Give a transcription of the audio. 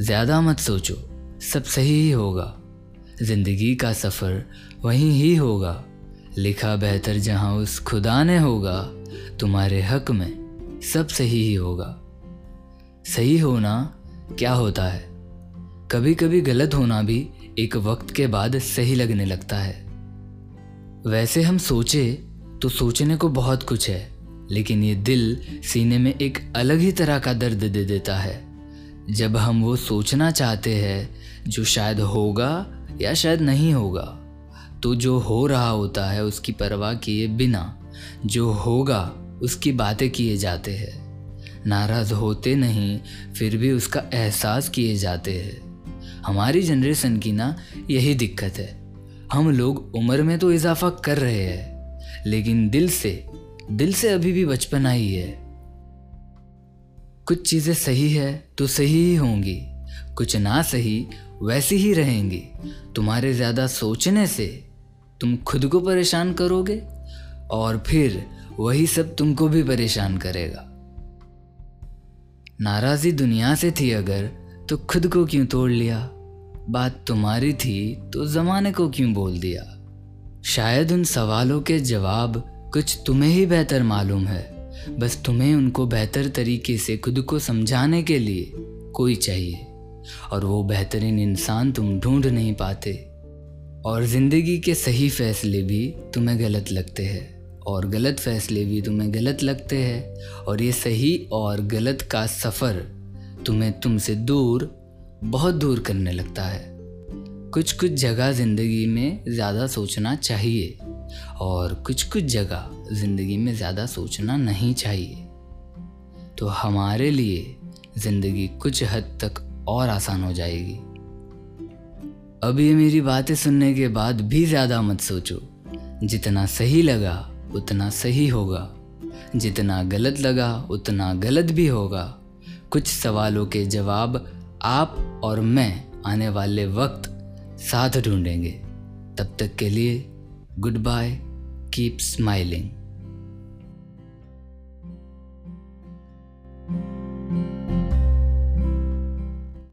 ज़्यादा मत सोचो, सब सही ही होगा। ज़िंदगी का सफ़र वहीं ही होगा। लिखा बेहतर जहाँ उस खुदा ने होगा, तुम्हारे हक में सब सही ही होगा। सही होना क्या होता है? कभी कभी गलत होना भी एक वक्त के बाद सही लगने लगता है। वैसे हम सोचे तो सोचने को बहुत कुछ है, लेकिन ये दिल सीने में एक अलग ही तरह का दर्द दे देता है। जब हम वो सोचना चाहते हैं, जो शायद होगा या शायद नहीं होगा तो जो हो रहा होता है उसकी परवाह किए बिना, जो होगा उसकी बातें किए जाते हैं। नाराज़ होते नहीं, फिर भी उसका एहसास किए जाते हैं। हमारी जनरेशन की ना यही दिक्कत है। हम लोग उम्र में तो इजाफा कर रहे हैं, लेकिन दिल से दिल से अभी भी बचपना ही है। कुछ चीज़ें सही है तो सही ही होंगी, कुछ ना सही वैसी ही रहेंगी। तुम्हारे ज़्यादा सोचने से तुम खुद को परेशान करोगे और फिर वही सब तुमको भी परेशान करेगा। नाराज़ी दुनिया से थी अगर तो खुद को क्यों तोड़ लिया? बात तुम्हारी थी तो ज़माने को क्यों बोल दिया? शायद उन सवालों के जवाब कुछ तुम्हें ही बेहतर मालूम है। बस तुम्हें उनको बेहतर तरीके से खुद को समझाने के लिए कोई चाहिए। और वो बेहतरीन इंसान तुम ढूंढ नहीं पाते। और ज़िंदगी के सही फैसले भी तुम्हें गलत लगते हैं। और गलत फैसले भी तुम्हें गलत लगते हैं। और ये सही और गलत का सफ़र तुम्हें तुमसे दूर, बहुत दूर करने लगता है। कुछ कुछ जगह ज़िंदगी में ज़्यादा सोचना चाहिए। और कुछ कुछ जगह ज़िंदगी में ज़्यादा सोचना नहीं चाहिए। तो हमारे लिए ज़िंदगी कुछ हद तक और आसान हो जाएगी। अब ये मेरी बातें सुनने के बाद भी ज़्यादा मत सोचो। जितना सही लगा, उतना सही होगा। जितना गलत लगा, उतना गलत भी होगा। कुछ सवालों के जवाब आप और मैं आने वाले वक्त साथ ढूंढेंगे। तब तक के लिए Goodbye, keep smiling.